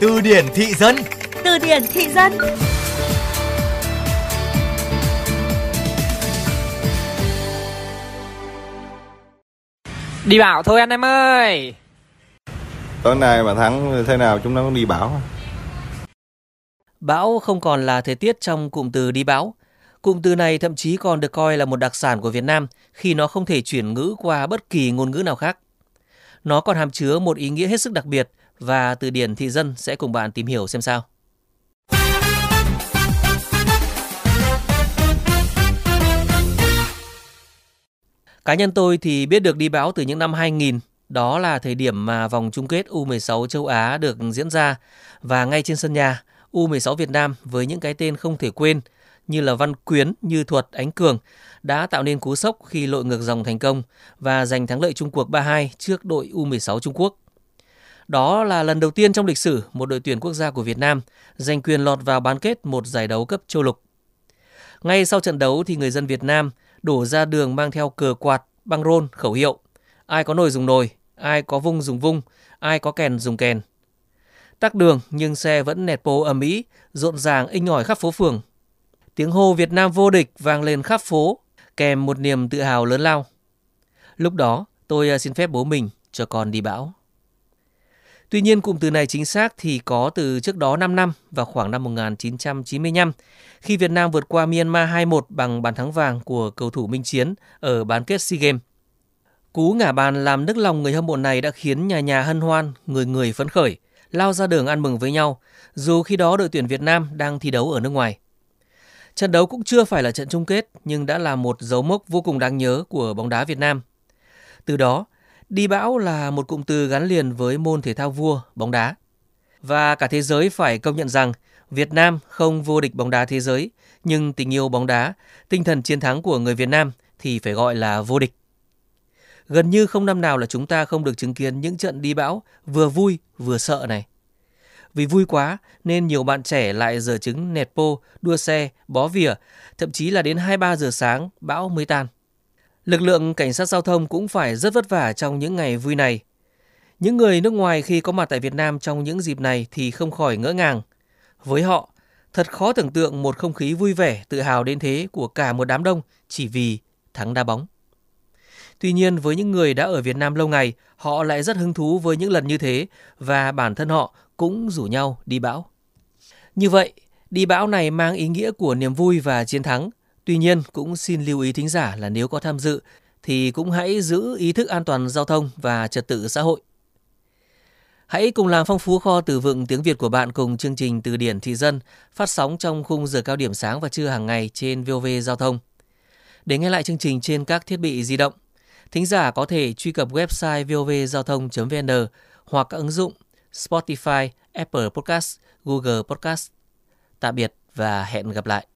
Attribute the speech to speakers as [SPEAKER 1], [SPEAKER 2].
[SPEAKER 1] Từ điển thị dân
[SPEAKER 2] Từ điển thị dân
[SPEAKER 3] Đi bảo thôi anh em ơi
[SPEAKER 4] Tối nay mà thắng thế nào chúng nó cũng đi bảo
[SPEAKER 5] Bão không còn là thời tiết trong cụm từ đi bão. Cụm từ này thậm chí còn được coi là một đặc sản của Việt Nam khi nó không thể chuyển ngữ qua bất kỳ ngôn ngữ nào khác. Nó còn hàm chứa một ý nghĩa hết sức đặc biệt và từ điển thị dân sẽ cùng bạn tìm hiểu xem sao. Cá nhân tôi thì biết được đi báo từ những năm 2000, đó là thời điểm mà vòng chung kết U16 châu Á được diễn ra và ngay trên sân nhà, U16 Việt Nam với những cái tên không thể quên như là Văn Quyến, Như Thuật, Ánh Cường đã tạo nên cú sốc khi lội ngược dòng thành công và giành thắng lợi chung cuộc 3-2 trước đội U16 Trung Quốc. Đó là lần đầu tiên trong lịch sử một đội tuyển quốc gia của Việt Nam giành quyền lọt vào bán kết một giải đấu cấp châu lục. Ngay sau trận đấu thì người dân Việt Nam đổ ra đường mang theo cờ quạt, băng rôn, khẩu hiệu. Ai có nồi dùng nồi, ai có vung dùng vung, ai có kèn dùng kèn. Tắc đường nhưng xe vẫn nẹt pô ầm ĩ, rộn ràng inh ỏi khắp phố phường. Tiếng hô Việt Nam vô địch vang lên khắp phố, kèm một niềm tự hào lớn lao. Lúc đó, tôi à, xin phép bố mình cho con đi bão. Tuy nhiên cụm từ này chính xác thì có từ trước đó 5 năm vào khoảng năm 1995 khi Việt Nam vượt qua Myanmar 2-1 bằng bàn thắng vàng của cầu thủ Minh Chiến ở bán kết SEA Games. Cú ngả bàn làm nức lòng người hâm mộ này đã khiến nhà nhà hân hoan, người người phấn khởi, lao ra đường ăn mừng với nhau, dù khi đó đội tuyển Việt Nam đang thi đấu ở nước ngoài. Trận đấu cũng chưa phải là trận chung kết nhưng đã là một dấu mốc vô cùng đáng nhớ của bóng đá Việt Nam. Từ đó, đi bão là một cụm từ gắn liền với môn thể thao vua bóng đá. Và cả thế giới phải công nhận rằng Việt Nam không vô địch bóng đá thế giới, nhưng tình yêu bóng đá, tinh thần chiến thắng của người Việt Nam thì phải gọi là vô địch. Gần như không năm nào là chúng ta không được chứng kiến những trận đi bão vừa vui vừa sợ này. Vì vui quá nên nhiều bạn trẻ lại giờ trứng nẹt pô, đua xe, bó vỉa, thậm chí là đến 2-3 giờ sáng bão mới tan. Lực lượng cảnh sát giao thông cũng phải rất vất vả trong những ngày vui này. Những người nước ngoài khi có mặt tại Việt Nam trong những dịp này thì không khỏi ngỡ ngàng. Với họ, thật khó tưởng tượng một không khí vui vẻ, tự hào đến thế của cả một đám đông chỉ vì thắng đá bóng. Tuy nhiên với những người đã ở Việt Nam lâu ngày, họ lại rất hứng thú với những lần như thế và bản thân họ cũng rủ nhau đi bão. Như vậy, đi bão này mang ý nghĩa của niềm vui và chiến thắng. Tuy nhiên cũng xin lưu ý thính giả là nếu có tham dự thì cũng hãy giữ ý thức an toàn giao thông và trật tự xã hội. Hãy cùng làm phong phú kho từ vựng tiếng Việt của bạn cùng chương trình Từ điển thị dân phát sóng trong khung giờ cao điểm sáng và trưa hàng ngày trên VOV Giao thông. Để nghe lại chương trình trên các thiết bị di động, thính giả có thể truy cập website vovgiao thông.vn hoặc các ứng dụng Spotify, Apple Podcast, Google Podcast. Tạm biệt và hẹn gặp lại.